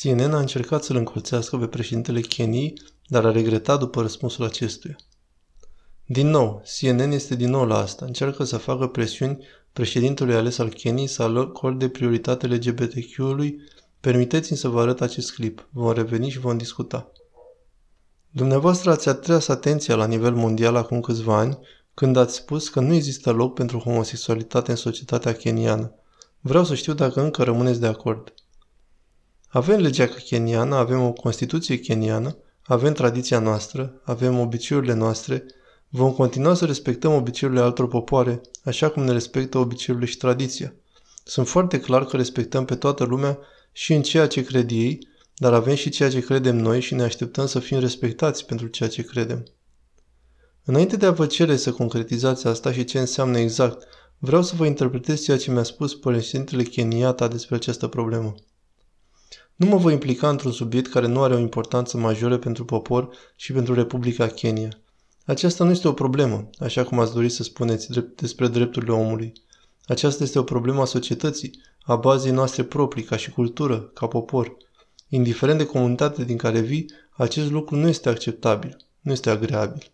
CNN a încercat să-l încolțească pe președintele Keniei, dar a regretat după răspunsul acestuia. Din nou, CNN este din nou la asta. Încearcă să facă presiuni președintelui ales al Keniei să acorde prioritate LGBTQ-ului. Permiteți-mi să vă arăt acest clip. Vom reveni și vom discuta. Dumneavoastră ați atras atenția la nivel mondial acum câțiva ani când ați spus că nu există loc pentru homosexualitate în societatea keniană. Vreau să știu dacă încă rămâneți de acord. Avem legea keniană, avem o constituție keniană, avem tradiția noastră, avem obiceiurile noastre, vom continua să respectăm obiceiurile altor popoare, așa cum ne respectă obiceiurile și tradiția. Sunt foarte clar că respectăm pe toată lumea și în ceea ce cred ei, dar avem și ceea ce credem noi și ne așteptăm să fim respectați pentru ceea ce credem. Înainte de a vă cere să concretizați asta și ce înseamnă exact, vreau să vă interpretez ceea ce mi-a spus președintele Keniata despre această problemă. Nu mă voi implica într-un subiect care nu are o importanță majoră pentru popor și pentru Republica Kenya. Aceasta nu este o problemă, așa cum ați dori să spuneți despre drepturile omului. Aceasta este o problemă a societății, a bazei noastre proprii, ca și cultură, ca popor. Indiferent de comunitatea din care vii, acest lucru nu este acceptabil, nu este agreabil.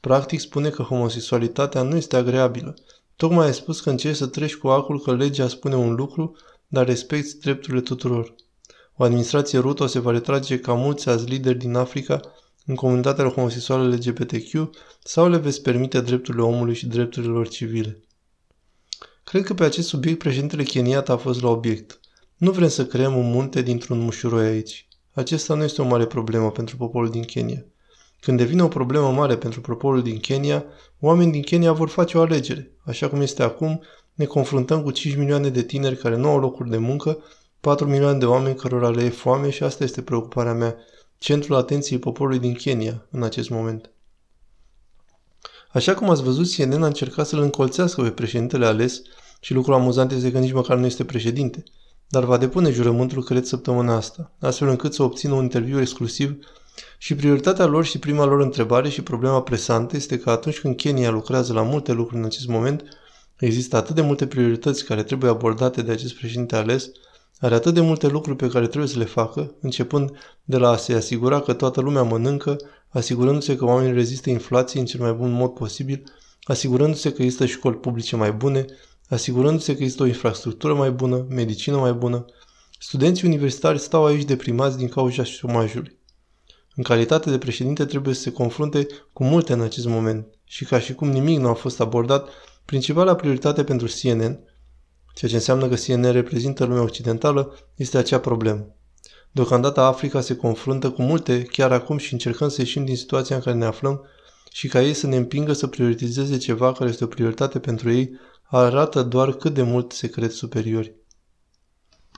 Practic spune că homosexualitatea nu este agreabilă. Tocmai ai spus că încerci să treci cu acul că legea spune un lucru, dar respecti drepturile tuturor. O administrație rută se va retrage ca mulți azi lideri din Africa în comunitatea homosexuală LGBTQ sau le veți permite drepturile omului și drepturile lor civile. Cred că pe acest subiect președintele Keniat a fost la obiect. Nu vrem să creăm un munte dintr-un mușuroi aici. Acesta nu este o mare problemă pentru poporul din Kenya. Când devine o problemă mare pentru poporul din Kenya, oamenii din Kenya vor face o alegere. Așa cum este acum, ne confruntăm cu 5 milioane de tineri care nu au locuri de muncă, 4 milioane de oameni cărora le e foame și asta este preocuparea mea, centrul atenției poporului din Kenya în acest moment. Așa cum ați văzut, CNN a încercat să-l încolțească pe președintele ales și lucrul amuzant este că nici măcar nu este președinte, dar va depune jurământul, cred, săptămâna asta, astfel încât să obțină un interviu exclusiv și prioritatea lor și prima lor întrebare și problema presantă este că atunci când Kenya lucrează la multe lucruri în acest moment, există atât de multe priorități care trebuie abordate de acest președinte ales, are atât de multe lucruri pe care trebuie să le facă, începând de la a se asigura că toată lumea mănâncă, asigurându-se că oamenii rezistă inflației în cel mai bun mod posibil, asigurându-se că există școli publice mai bune, asigurându-se că există o infrastructură mai bună, medicină mai bună. Studenții universitari stau aici deprimați din cauza șomajului. În calitate de președinte trebuie să se confrunte cu multe în acest moment și ca și cum nimic nu a fost abordat, principala prioritate pentru CNN, ceea ce înseamnă că CNN reprezintă lumea occidentală, este acea problemă. Deocamdată Africa se confruntă cu multe chiar acum și încercăm să ieșim din situația în care ne aflăm și ca ei să ne împingă să prioritizeze ceva care este o prioritate pentru ei, arată doar cât de mult se cred superiori.